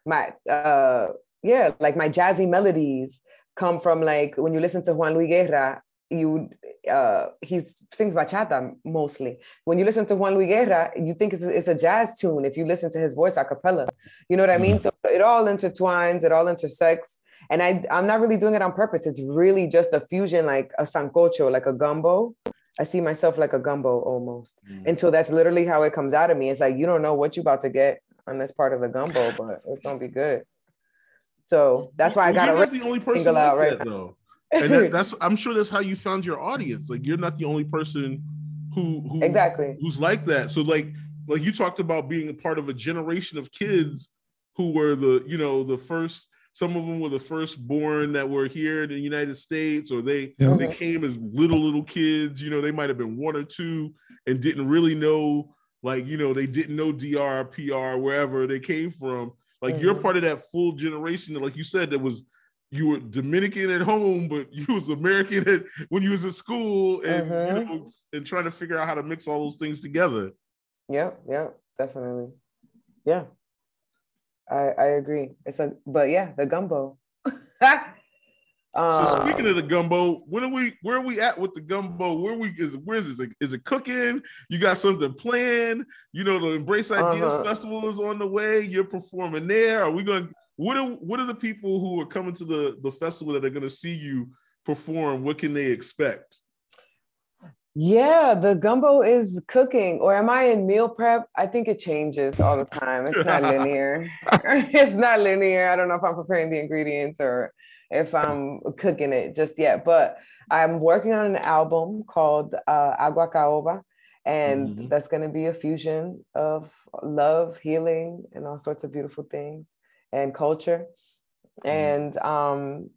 my uh yeah, like my jazzy melodies come from like when you listen to Juan Luis Guerra, you uh he sings bachata mostly. When you listen to Juan Luis Guerra, you think it's a, it's a jazz tune if you listen to his voice a cappella. You know what I mean? Mm-hmm. So it all intertwines, it all intersects. And I I'm not really doing it on purpose. It's really just a fusion, like a sancocho, like a gumbo. I see myself like a gumbo almost. Mm. And so that's literally how it comes out of me. It's like you don't know what you're about to get on this part of the gumbo, but it's gonna be good. So that's why I got to the only person like out right that, though. And that, that's I'm sure that's how you found your audience. Like you're not the only person who, who exactly who's like that. So like like you talked about being a part of a generation of kids who were the you know the first some of them were the first born that were here in the United States, or they yeah. they came as little little kids. You know, they might have been one or two and didn't really know, like you know, they didn't know DR, PR, wherever they came from. Like mm-hmm. you're part of that full generation, like you said, that was you were Dominican at home, but you was American at, when you was at school, and mm-hmm. you know, and trying to figure out how to mix all those things together. Yeah, yeah, definitely. Yeah, I I agree. It's a but yeah, the gumbo. Um, so speaking of the gumbo, when are we? Where are we at with the gumbo? Where we is? Where is it? Is it cooking? You got something planned? You know, the Embrace Ideas uh-huh. Festival is on the way. You're performing there. Are we going? What are What are the people who are coming to the the festival that are going to see you perform? What can they expect? Yeah, the gumbo is cooking, or am I in meal prep? I think it changes all the time. It's not linear. it's not linear. I don't know if I'm preparing the ingredients or if I'm cooking it just yet, but I'm working on an album called uh, Agua Caoba, and mm-hmm. that's going to be a fusion of love, healing, and all sorts of beautiful things and culture. Mm-hmm. And um,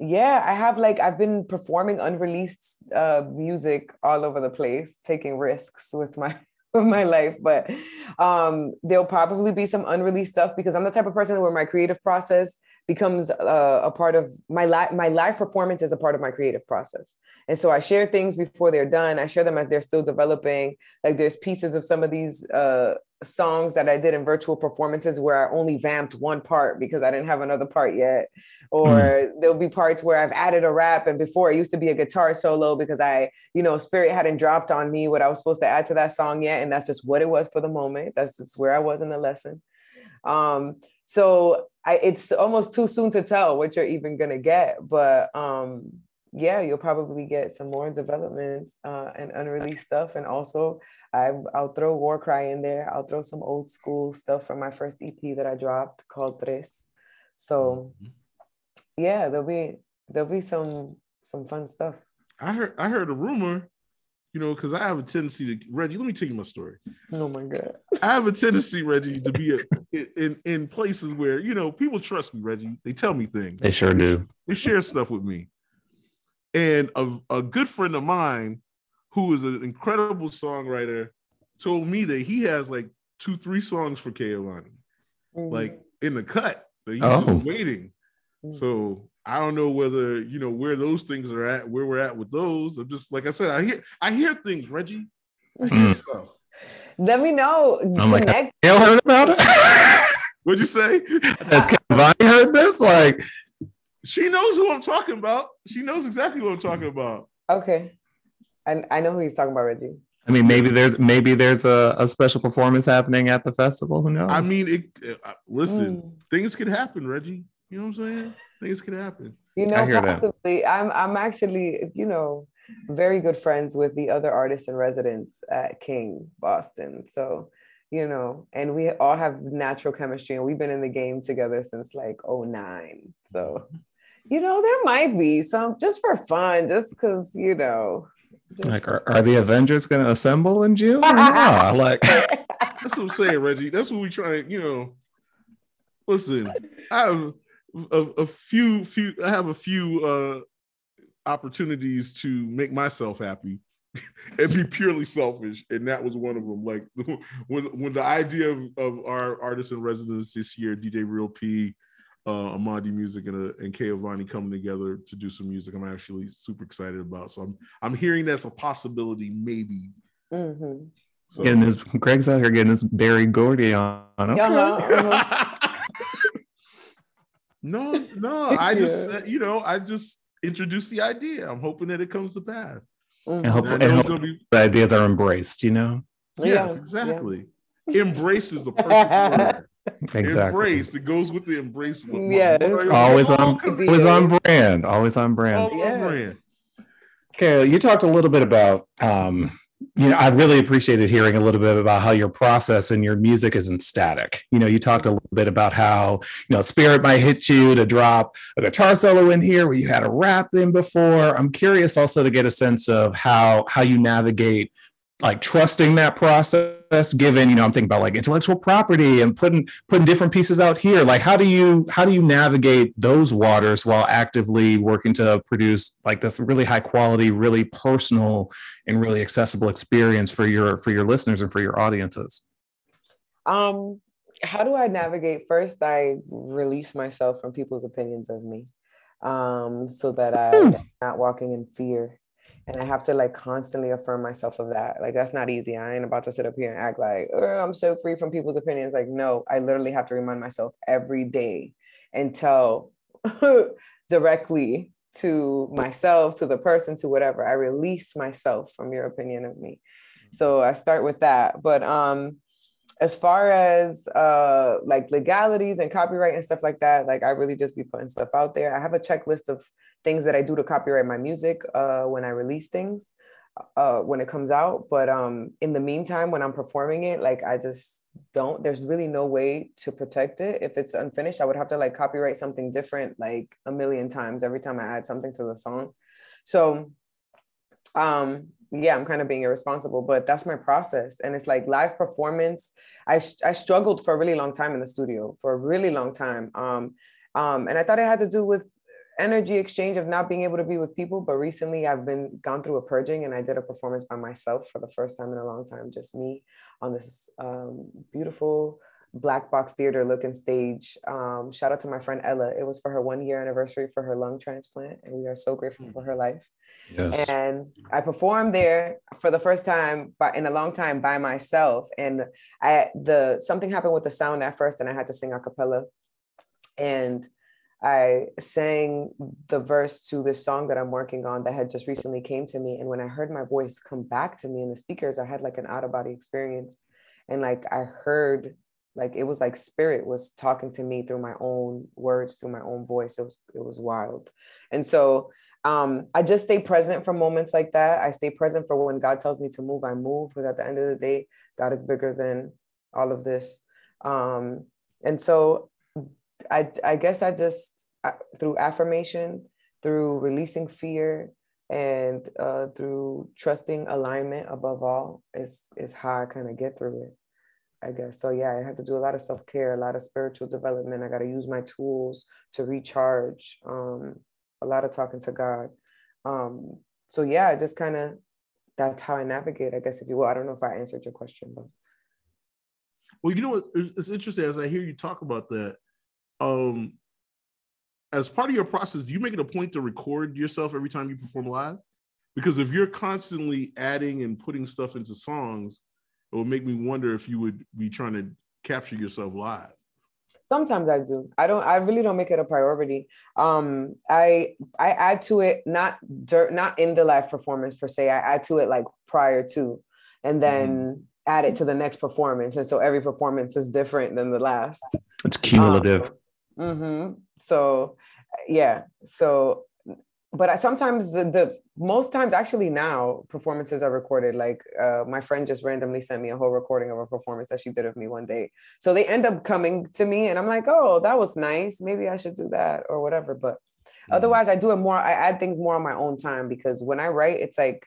yeah, I have like I've been performing unreleased uh, music all over the place, taking risks with my with my life. But um, there'll probably be some unreleased stuff because I'm the type of person where my creative process becomes uh, a part of my life. My live performance is a part of my creative process, and so I share things before they're done. I share them as they're still developing. Like there's pieces of some of these uh, songs that I did in virtual performances where I only vamped one part because I didn't have another part yet. Or mm. there'll be parts where I've added a rap and before it used to be a guitar solo because I, you know, spirit hadn't dropped on me what I was supposed to add to that song yet. And that's just what it was for the moment. That's just where I was in the lesson. Um, so I, it's almost too soon to tell what you're even gonna get, but um, yeah, you'll probably get some more developments uh, and unreleased stuff. And also, I, I'll throw War Cry in there. I'll throw some old school stuff from my first EP that I dropped called Tres. So, mm-hmm. yeah, there'll be there'll be some some fun stuff. I heard I heard a rumor, you know, because I have a tendency to Reggie. Let me tell you my story. Oh my god! I have a tendency, Reggie, to be a, in in places where you know people trust me. Reggie, they tell me things. They sure do. They share stuff with me. And a, a good friend of mine, who is an incredible songwriter, told me that he has like two, three songs for Kaovanny, mm-hmm. like in the cut. That he's oh. waiting. Mm-hmm. So I don't know whether you know where those things are at, where we're at with those. I'm just like I said, I hear I hear things, Reggie. I hear mm. stuff. Let me know. I'm Connect. like, Gail heard about it. What'd you say? Has Kaovanny heard this? Like, she knows who I'm talking about. She knows exactly what I'm talking about. Okay. And I know who he's talking about, Reggie. I mean, maybe there's maybe there's a, a special performance happening at the festival. Who knows? I mean, it, uh, listen, mm. things could happen, Reggie. You know what I'm saying? Things could happen. You know, possibly. That. I'm I'm actually, you know, very good friends with the other artists in residence at King Boston. So, you know, and we all have natural chemistry and we've been in the game together since like 09. So mm-hmm. you know, there might be some just for fun, just because, you know. Like, are, are the Avengers going to assemble in June? like, that's what I'm saying, Reggie. That's what we try to, you know. Listen, I have a, a few, few, I have a few uh opportunities to make myself happy and be purely selfish, and that was one of them. Like when when the idea of, of our artist in residence this year, DJ Real P, uh, Amandi Music and, uh, and Kaovanny coming together to do some music. I'm actually super excited about. So I'm I'm hearing that's a possibility, maybe Mm-hmm. So. And this, Greg's out here getting this Berry Gordy on. Okay. Uh-huh, uh-huh. no, no, I just, yeah. you know, I just introduced the idea. I'm hoping that it comes to pass. Mm-hmm. And, hope, and, and hope be... the ideas are embraced, you know? Yes, yeah, exactly. Yeah. Embrace is the perfect word. Exactly. Embrace. It goes with the embrace. Yeah. Always on always on brand. Always on brand. Always yeah. on brand. Okay, you talked a little bit about um, you know, I really appreciated hearing a little bit about how your process and your music isn't static. You know, you talked a little bit about how, you know, spirit might hit you to drop a guitar solo in here where you had a rap in before. I'm curious also to get a sense of how how you navigate like trusting that process given you know i'm thinking about like intellectual property and putting putting different pieces out here. Like how do you how do you navigate those waters while actively working to produce like this really high quality really personal and really accessible experience for your for your listeners and for your audiences? Um how do i navigate? First i release myself from people's opinions of me um so that i'm not walking in fear and I have to like constantly affirm myself of that. Like that's not easy. I ain't about to sit up here and act like oh, I'm so free from people's opinions. Like no, I literally have to remind myself every day and tell directly to myself, to the person, to whatever. I release myself from your opinion of me. So I start with that. But um as far as uh like legalities and copyright and stuff like that, like I really just be putting stuff out there. I have a checklist of things that I do to copyright my music uh, when I release things uh, when it comes out. But um, in the meantime, when I'm performing it, like I just don't. There's really no way to protect it. If it's unfinished, I would have to like copyright something different like a million times every time I add something to the song. So um yeah i'm kind of being irresponsible but that's my process and it's like live performance i i struggled for a really long time in the studio for a really long time um um and i thought it had to do with energy exchange of not being able to be with people. But recently I've been gone through a purging and I did a performance by myself for the first time in a long time, just me on this um, beautiful black box theater looking stage. Um, shout out to my friend Ella. It was for her one year anniversary for her lung transplant, and we are so grateful for her life. Yes. And I performed there for the first time, but in a long time by myself. And I the something happened with the sound at first, and I had to sing a cappella. And I sang the verse to this song that I'm working on that had just recently came to me. And when I heard my voice come back to me in the speakers, I had like an out of body experience. And like I heard, like it was like spirit was talking to me through my own words, through my own voice. It was it was wild. And so um, I just stay present for moments like that. I stay present for when God tells me to move, I move. Because at the end of the day, God is bigger than all of this. Um, and so I, I guess I just uh, through affirmation, through releasing fear, and uh, through trusting alignment above all is is how I kind of get through it. I guess so. Yeah, I have to do a lot of self care, a lot of spiritual development. I got to use my tools to recharge. Um, a lot of talking to God. Um, so yeah, just kind of that's how I navigate. I guess if you will. I don't know if I answered your question, but. Well, you know what? It's interesting as I hear you talk about that um as part of your process do you make it a point to record yourself every time you perform live because if you're constantly adding and putting stuff into songs it would make me wonder if you would be trying to capture yourself live. Sometimes i do. I don't i really don't make it a priority. Um i i add to it not dirt not in the live performance per se. I add to it like prior to and then mm-hmm. add it to the next performance. And so every performance is different than the last. It's cumulative. Um, Mm-hmm. So, yeah. So, but I, sometimes the, the, most times actually now performances are recorded. Like uh, my friend just randomly sent me a whole recording of a performance that she did of me one day. So they end up coming to me, and I'm like, oh, that was nice. Maybe I should do that or whatever. But mm-hmm. otherwise, I do it more. I add things more on my own time because when I write, it's like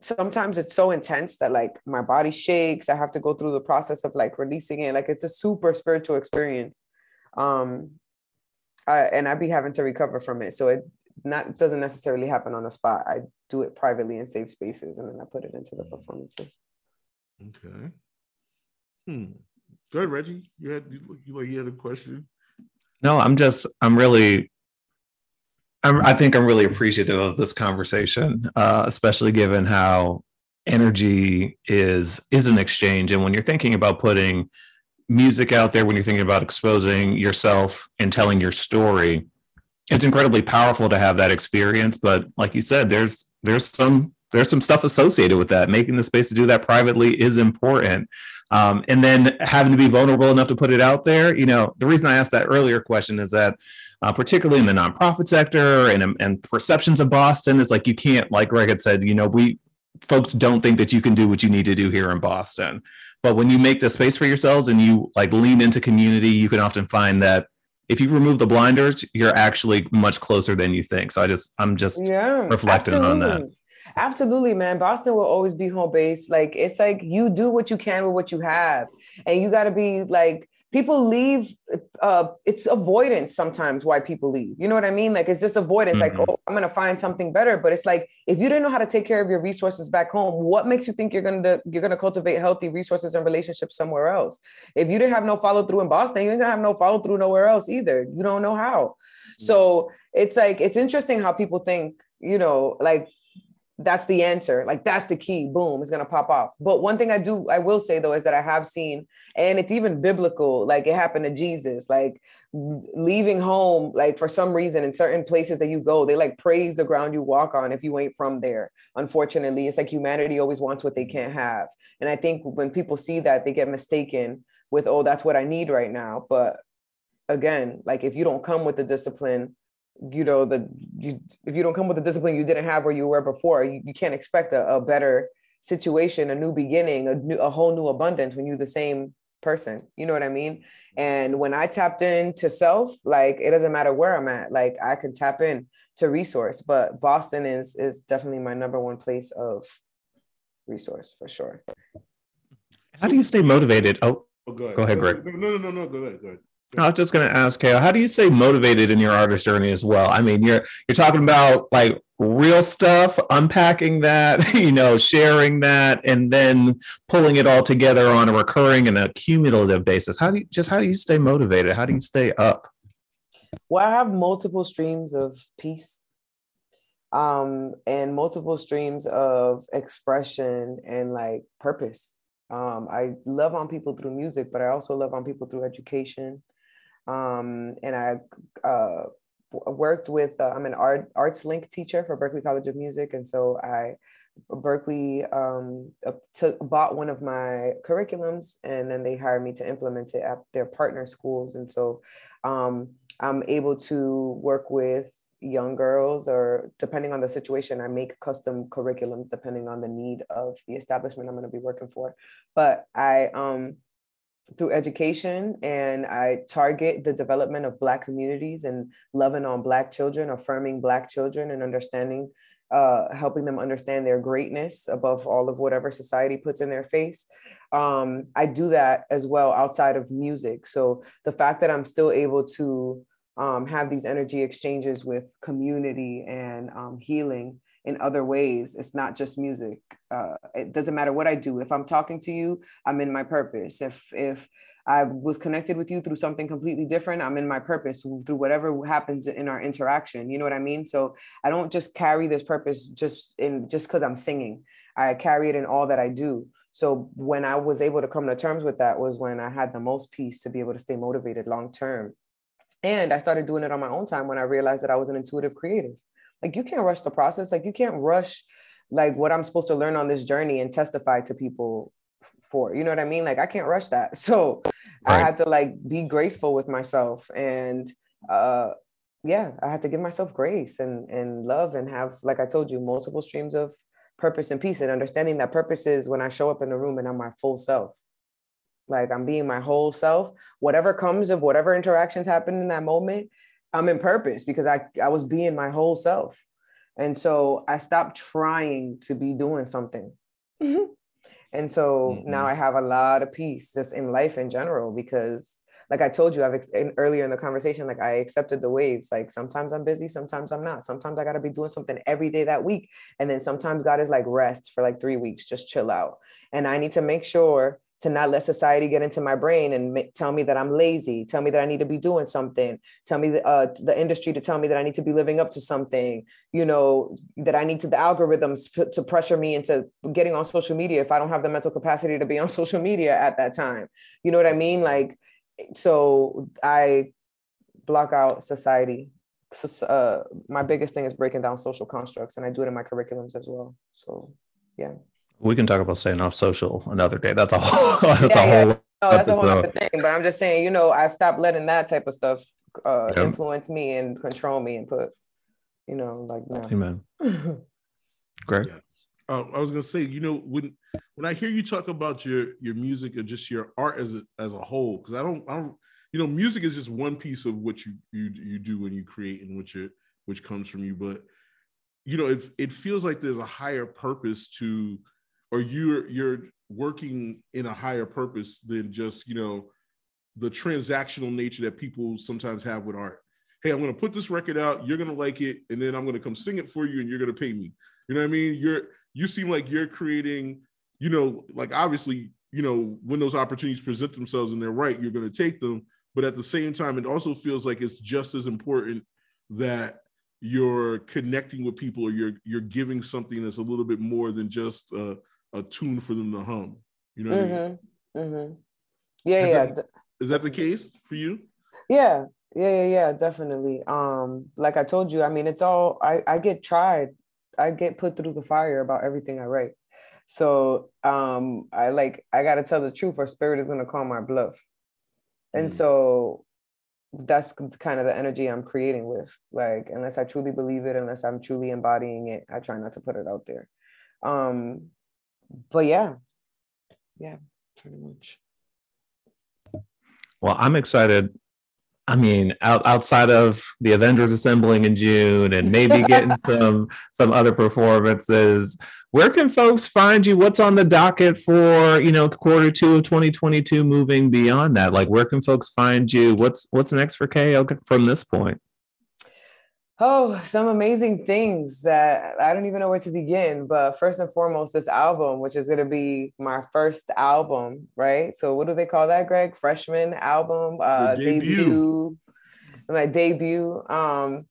sometimes it's so intense that like my body shakes. I have to go through the process of like releasing it. Like it's a super spiritual experience um I, and I'd be having to recover from it. So it not doesn't necessarily happen on the spot. I do it privately in safe spaces, and then I put it into the mm. performances. Okay. Hmm. Go ahead, Reggie. You had you, you like you had a question. No, I'm just I'm really I'm, I think I'm really appreciative of this conversation, uh, especially given how energy is is an exchange and when you're thinking about putting music out there when you're thinking about exposing yourself and telling your story it's incredibly powerful to have that experience but like you said there's there's some there's some stuff associated with that making the space to do that privately is important um, and then having to be vulnerable enough to put it out there you know the reason i asked that earlier question is that uh, particularly in the nonprofit sector and, and perceptions of boston is like you can't like greg had said you know we folks don't think that you can do what you need to do here in Boston. But when you make the space for yourselves and you like lean into community, you can often find that if you remove the blinders, you're actually much closer than you think. So I just I'm just yeah, reflecting absolutely. on that. Absolutely, man. Boston will always be home base. Like it's like you do what you can with what you have. And you gotta be like people leave uh it's avoidance sometimes why people leave. You know what i mean? Like it's just avoidance mm-hmm. like oh i'm gonna find something better. But it's like if you didn't know how to take care of your resources back home what makes you think you're gonna you're gonna cultivate healthy resources and relationships somewhere else? If you didn't have no follow through in boston you ain't gonna have no follow through nowhere else either. You don't know how. Mm-hmm. so it's like it's interesting how people think you know like that's the answer. Like that's the key. Boom it's to pop off. But one thing i do i will say though is that i have seen and it's even biblical like it happened to jesus like leaving home like for some reason in certain places that you go they like praise the ground you walk on if you ain't from there. Unfortunately it's like humanity always wants what they can't have. And i think when people see that they get mistaken with oh that's what i need right now. But again like if you don't come with the discipline you know the you, if you don't come with the discipline you didn't have where you were before you, you can't expect a, a better situation a new beginning a new a whole new abundance when you're the same person. You know what i mean? And when i tapped into self like it doesn't matter where i'm at like i can tap in to resource but boston is is definitely my number one place of resource for sure. How do you stay motivated? Oh, oh go ahead, go ahead greg. No no no no go ahead go ahead I was just going to ask, Kale, how do you stay motivated in your artist journey as well? I mean, you're you're talking about like real stuff, unpacking that, you know, sharing that, and then pulling it all together on a recurring and a cumulative basis. How do you just how do you stay motivated? How do you stay up? Well, I have multiple streams of peace, um, and multiple streams of expression and like purpose. Um, I love on people through music, but I also love on people through education um, and I uh, worked with, uh, I'm an art, arts link teacher for Berklee College of Music. And so I, Berklee um, took, bought one of my curriculums and then they hired me to implement it at their partner schools. And so um, I'm able to work with young girls or depending on the situation i make custom curriculums depending on the need of the establishment i'm going to be working for but i um through education and I target the development of Black communities and loving on Black children, affirming Black children and understanding, uh, helping them understand their greatness above all of whatever society puts in their face. Um, I do that as well outside of music. So the fact that I'm still able to um, have these energy exchanges with community and um, healing in other ways. It's not just music. Uh, it doesn't matter what I do. If I'm talking to you, I'm in my purpose. If if I was connected with you through something completely different, I'm in my purpose through whatever happens in our interaction. You know what I mean? So I don't just carry this purpose just in just because I'm singing. I carry it in all that I do. So when I was able to come to terms with that was when I had the most peace to be able to stay motivated long term. And I started doing it on my own time when I realized that I was an intuitive creative. Like you can't rush the process. Like you can't rush like what I'm supposed to learn on this journey and testify to people for. You know what I mean? Like I can't rush that. So right. I had to like be graceful with myself and uh yeah, I had to give myself grace and and love and have like I told you multiple streams of purpose and peace and understanding that purpose is when I show up in the room and I'm my full self. Like I'm being my whole self. Whatever comes of whatever interactions happen in that moment, I'm in purpose because I, I was being my whole self. And so I stopped trying to be doing something. and so mm-hmm. now I have a lot of peace just in life in general because like I told you, I've in, earlier in the conversation, like I accepted the waves. Like sometimes I'm busy, sometimes I'm not. Sometimes I got to be doing something every day that week. And then sometimes God is like rest for like three weeks, just chill out. And I need to make sure to not let society get into my brain and tell me that I'm lazy, tell me that I need to be doing something, tell me the, uh, the industry to tell me that I need to be living up to something, you know, that I need to the algorithms p- to pressure me into getting on social media if I don't have the mental capacity to be on social media at that time. You know what I mean? Like, so I block out society. So, uh, my biggest thing is breaking down social constructs, and I do it in my curriculums as well. So, yeah. We can talk about staying off social another day. That's a whole. That's Yeah, a yeah. whole. No, that's a whole other thing. But I'm just saying, you know, I stopped letting that type of stuff uh, Yeah. influence me and control me and put, you know, like no. Amen. Greg. Yes. Uh, I was gonna say, you know, when when I hear you talk about your your music and just your art as a as a whole, because I don't, I don't, you know, music is just one piece of what you you you do when you create and which it which comes from you. But you know, it it feels like there's a higher purpose to, or you're you're working in a higher purpose than just you know the transactional nature that people sometimes have with art. Hey, I'm gonna put this record out, you're gonna like it, and then I'm gonna come sing it for you, and you're gonna pay me. You know what I mean? You're you seem like you're creating, you know, like obviously, you know, when those opportunities present themselves and they're right, you're going to take them. But at the same time, it also feels like it's just as important that you're connecting with people or you're you're giving something that's a little bit more than just a, a tune for them to hum. You know what I mean? hmm hmm Yeah, Has yeah, that- Is that the case for you? yeah, yeah, yeah, yeah, definitely. Um, like I told you, I mean, it's all I I get tried, I get put through the fire about everything I write. So um, I like I gotta tell the truth, or spirit is gonna call my bluff. And Mm. so that's kind of the energy I'm creating with. Like, unless I truly believe it, unless I'm truly embodying it, I try not to put it out there. Um, but yeah, yeah, pretty much. Well, I'm excited. I mean, out, outside of the Avengers assembling in June and maybe getting some some other performances, where can folks find you? What's on the docket for you know quarter two of 2022? Moving beyond that, like where can folks find you? What's what's next for KO from this point? Oh, some amazing things that I don't even know where to begin. But first and foremost, this album, which is going to be my first album, right? So, what do they call that, Greg? Freshman album, uh, debut. debut, my debut. Um,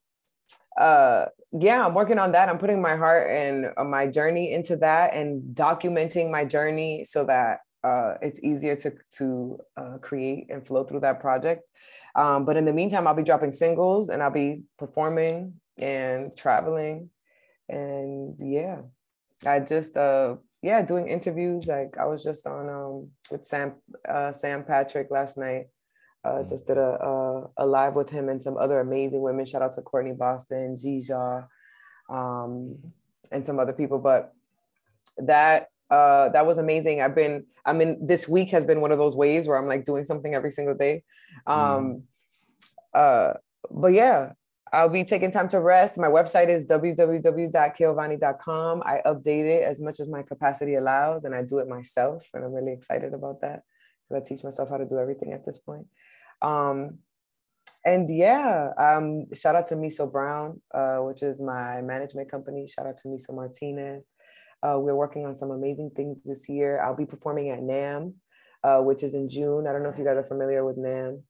uh, yeah, I'm working on that. I'm putting my heart and uh, my journey into that and documenting my journey so that uh, it's easier to to uh, create and flow through that project. Um, but in the meantime, I'll be dropping singles and I'll be performing and traveling. And yeah, I just uh yeah, doing interviews. Like I was just on um with Sam uh Sam Patrick last night. Uh just did a, a a live with him and some other amazing women. Shout out to Courtney Boston, Gija, um, and some other people. But that uh that was amazing i've been i mean this week has been one of those waves where i'm like doing something every single day. Um uh but yeah i'll be taking time to rest. My website is www.kaovanny.com i update it as much as my capacity allows and i do it myself and i'm really excited about that because i teach myself how to do everything at this point. Um and yeah, um, shout out to Miso Brown, uh, which is my management company. Shout out to Miso Martinez. Uh, we're working on some amazing things this year. I'll be performing at NAMM, uh, which is in June. I don't know if you guys are familiar with NAMM.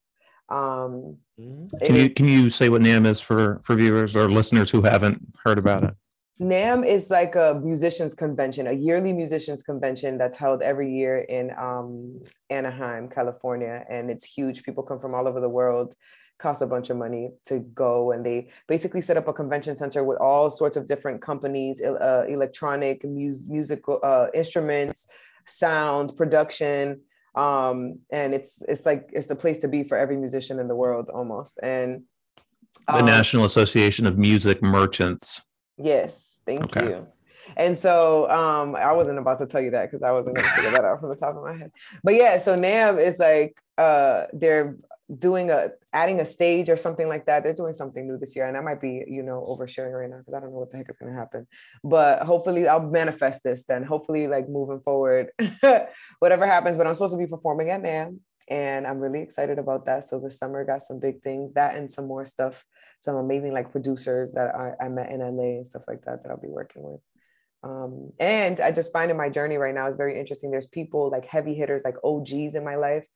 Um, Can you can you say what NAMM is for for viewers or listeners who haven't heard about it? NAMM is like a musicians convention, a yearly musicians convention that's held every year in um, Anaheim, California, and it's huge. People come from all over the world. Costs a bunch of money to go, and they basically set up a convention center with all sorts of different companies, uh, electronic, mus- musical uh, instruments, sound, production, um, and it's it's like it's the place to be for every musician in the world almost. And The um, National Association of Music Merchants. Yes, thank Okay. you. And so um, I wasn't about to tell you that because I wasn't going to figure that out from the top of my head. But yeah, so NAMM is like uh, they're doing a adding a stage or something like that. They're doing something new this year, and I might be you know oversharing right now because I don't know what the heck is going to happen. But hopefully, I'll manifest this then. Hopefully, like moving forward, whatever happens. But I'm supposed to be performing at NAMM, and I'm really excited about that. So this summer got some big things, that and some more stuff, some amazing like producers that I, I met in LA and stuff like that that I'll be working with. Um, and I just find in my journey right now is very interesting. There's people like heavy hitters, like OGs in my life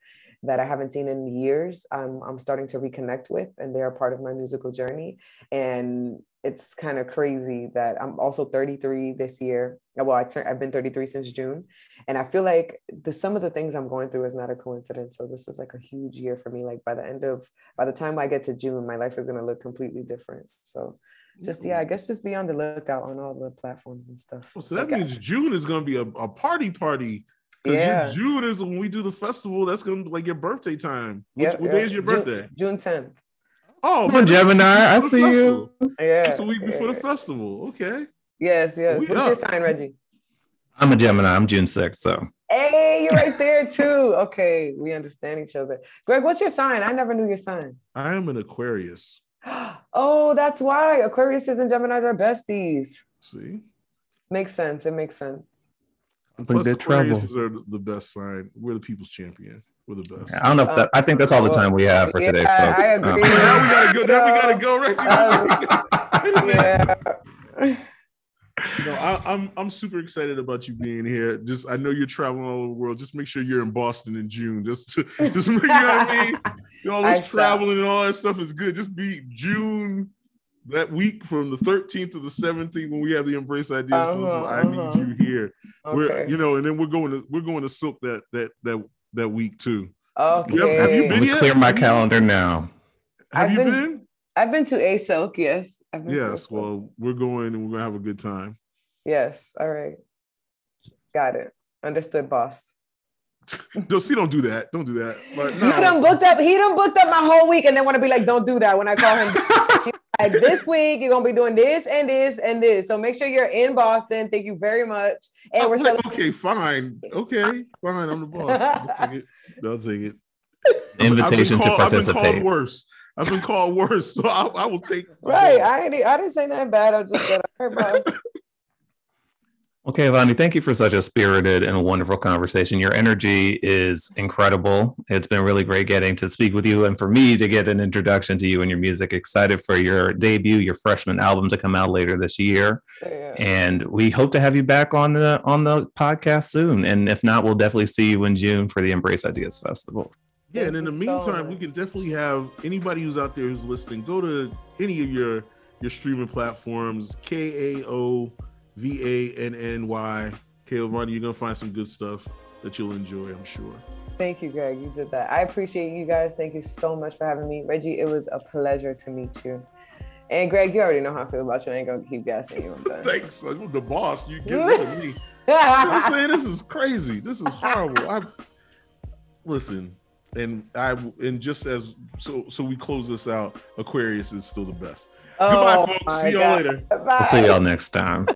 that I haven't seen in years. Um, I'm starting to reconnect with, and they're part of my musical journey. And it's kind of crazy that I'm also 33 this year. Well, I turn, I've been 33 since June, and I feel like the some of the things I'm going through is not a coincidence. So this is like a huge year for me. Like by the end of by the time I get to June, my life is going to look completely different. So just yeah, I guess just be on the lookout on all the platforms and stuff. Well, so that like, means June is going to be a, a party party. Yeah. June is when we do the festival. That's going to be like your birthday time. Which, Yep, what yep. day is your June- birthday? June 10th. Oh, Come on, Gemini. I before the see you. Yeah. It's a week before the festival. Okay. Yes, yes. We What's your up. sign, Reggie? I'm a Gemini. I'm June 6th. So Hey, you're right there too. Okay, we understand each other. Greg, what's your sign? I never knew your sign. I am an Aquarius. Oh, that's why Aquariuses and Geminis are besties. See? Makes sense. It makes sense. I think Plus, they're. Aquariuses are the best sign. We're the people's champion. We're the best. I don't know if that, I think that's all the time we have for Yeah, today, I- folks. I Um, agree. now we gotta go. Now we gotta go, Reggie. Wait a minute. Yeah. No, I, I'm I'm super excited about you being here. Just I know you're traveling all over the world. Just make sure you're in Boston in June. Just to just make, you know what I mean. You know, all this shall. traveling and all that stuff is good. Just be June that week from the 13th to the 17th when we have the Embrace Ideas Uh-huh, Festival. I uh-huh. need you here. We're you know, and then we're going to we're going to Silk that that that that week too. Okay. You have- have you been yet? clear my calendar now. Have I've you been- been? I've been to A Silk, yes. I've been to Yes. Well, we're going and we're gonna have a good time. Yes. All right. Got it. Understood, boss. Don't see, don't do that. Don't do that. But You no. done booked up. He done booked up my whole week, and then want to be like, "Don't do that." When I call him, like this week you're gonna be doing this and this and this. So make sure you're in Boston. Thank you very much. And we're I'm selling. like, okay, fine. Okay, fine. I'm the boss. I'll take it. I'll take it. Invitation I've to called- I've been participate. called worse. I've been called worse, so I, I will take. Right. I ain't, I didn't say nothing bad. I just said, "All right, boss." Okay, Vani, thank you for such a spirited and wonderful conversation. Your energy is incredible. It's been really great getting to speak with you and for me to get an introduction to you and your music. Excited for your debut, your freshman album to come out later this year. Yeah. And we hope to have you back on the on the podcast soon. And if not, we'll definitely see you in June for the Embrace Ideas Festival. Yeah, and in the meantime, we can definitely have anybody who's out there who's listening. Go to any of your your streaming platforms. K A O V A N N Y. K O Vani. You're gonna find some good stuff that you'll enjoy. I'm sure. Thank you, Greg. You did that. I appreciate you guys. Thank you so much for having me. Reggie, it was a pleasure to meet you. And Greg, you already know how I feel about you. I ain't gonna keep gassing you. I'm done. Thanks, I'm the boss. You get rid of me. You know I'm saying this is crazy. This is horrible. I listen, and I and just as so so we close this out. Aquarius is still the best. Oh Goodbye, folks. See y'all God. later. Bye. We'll see y'all next time.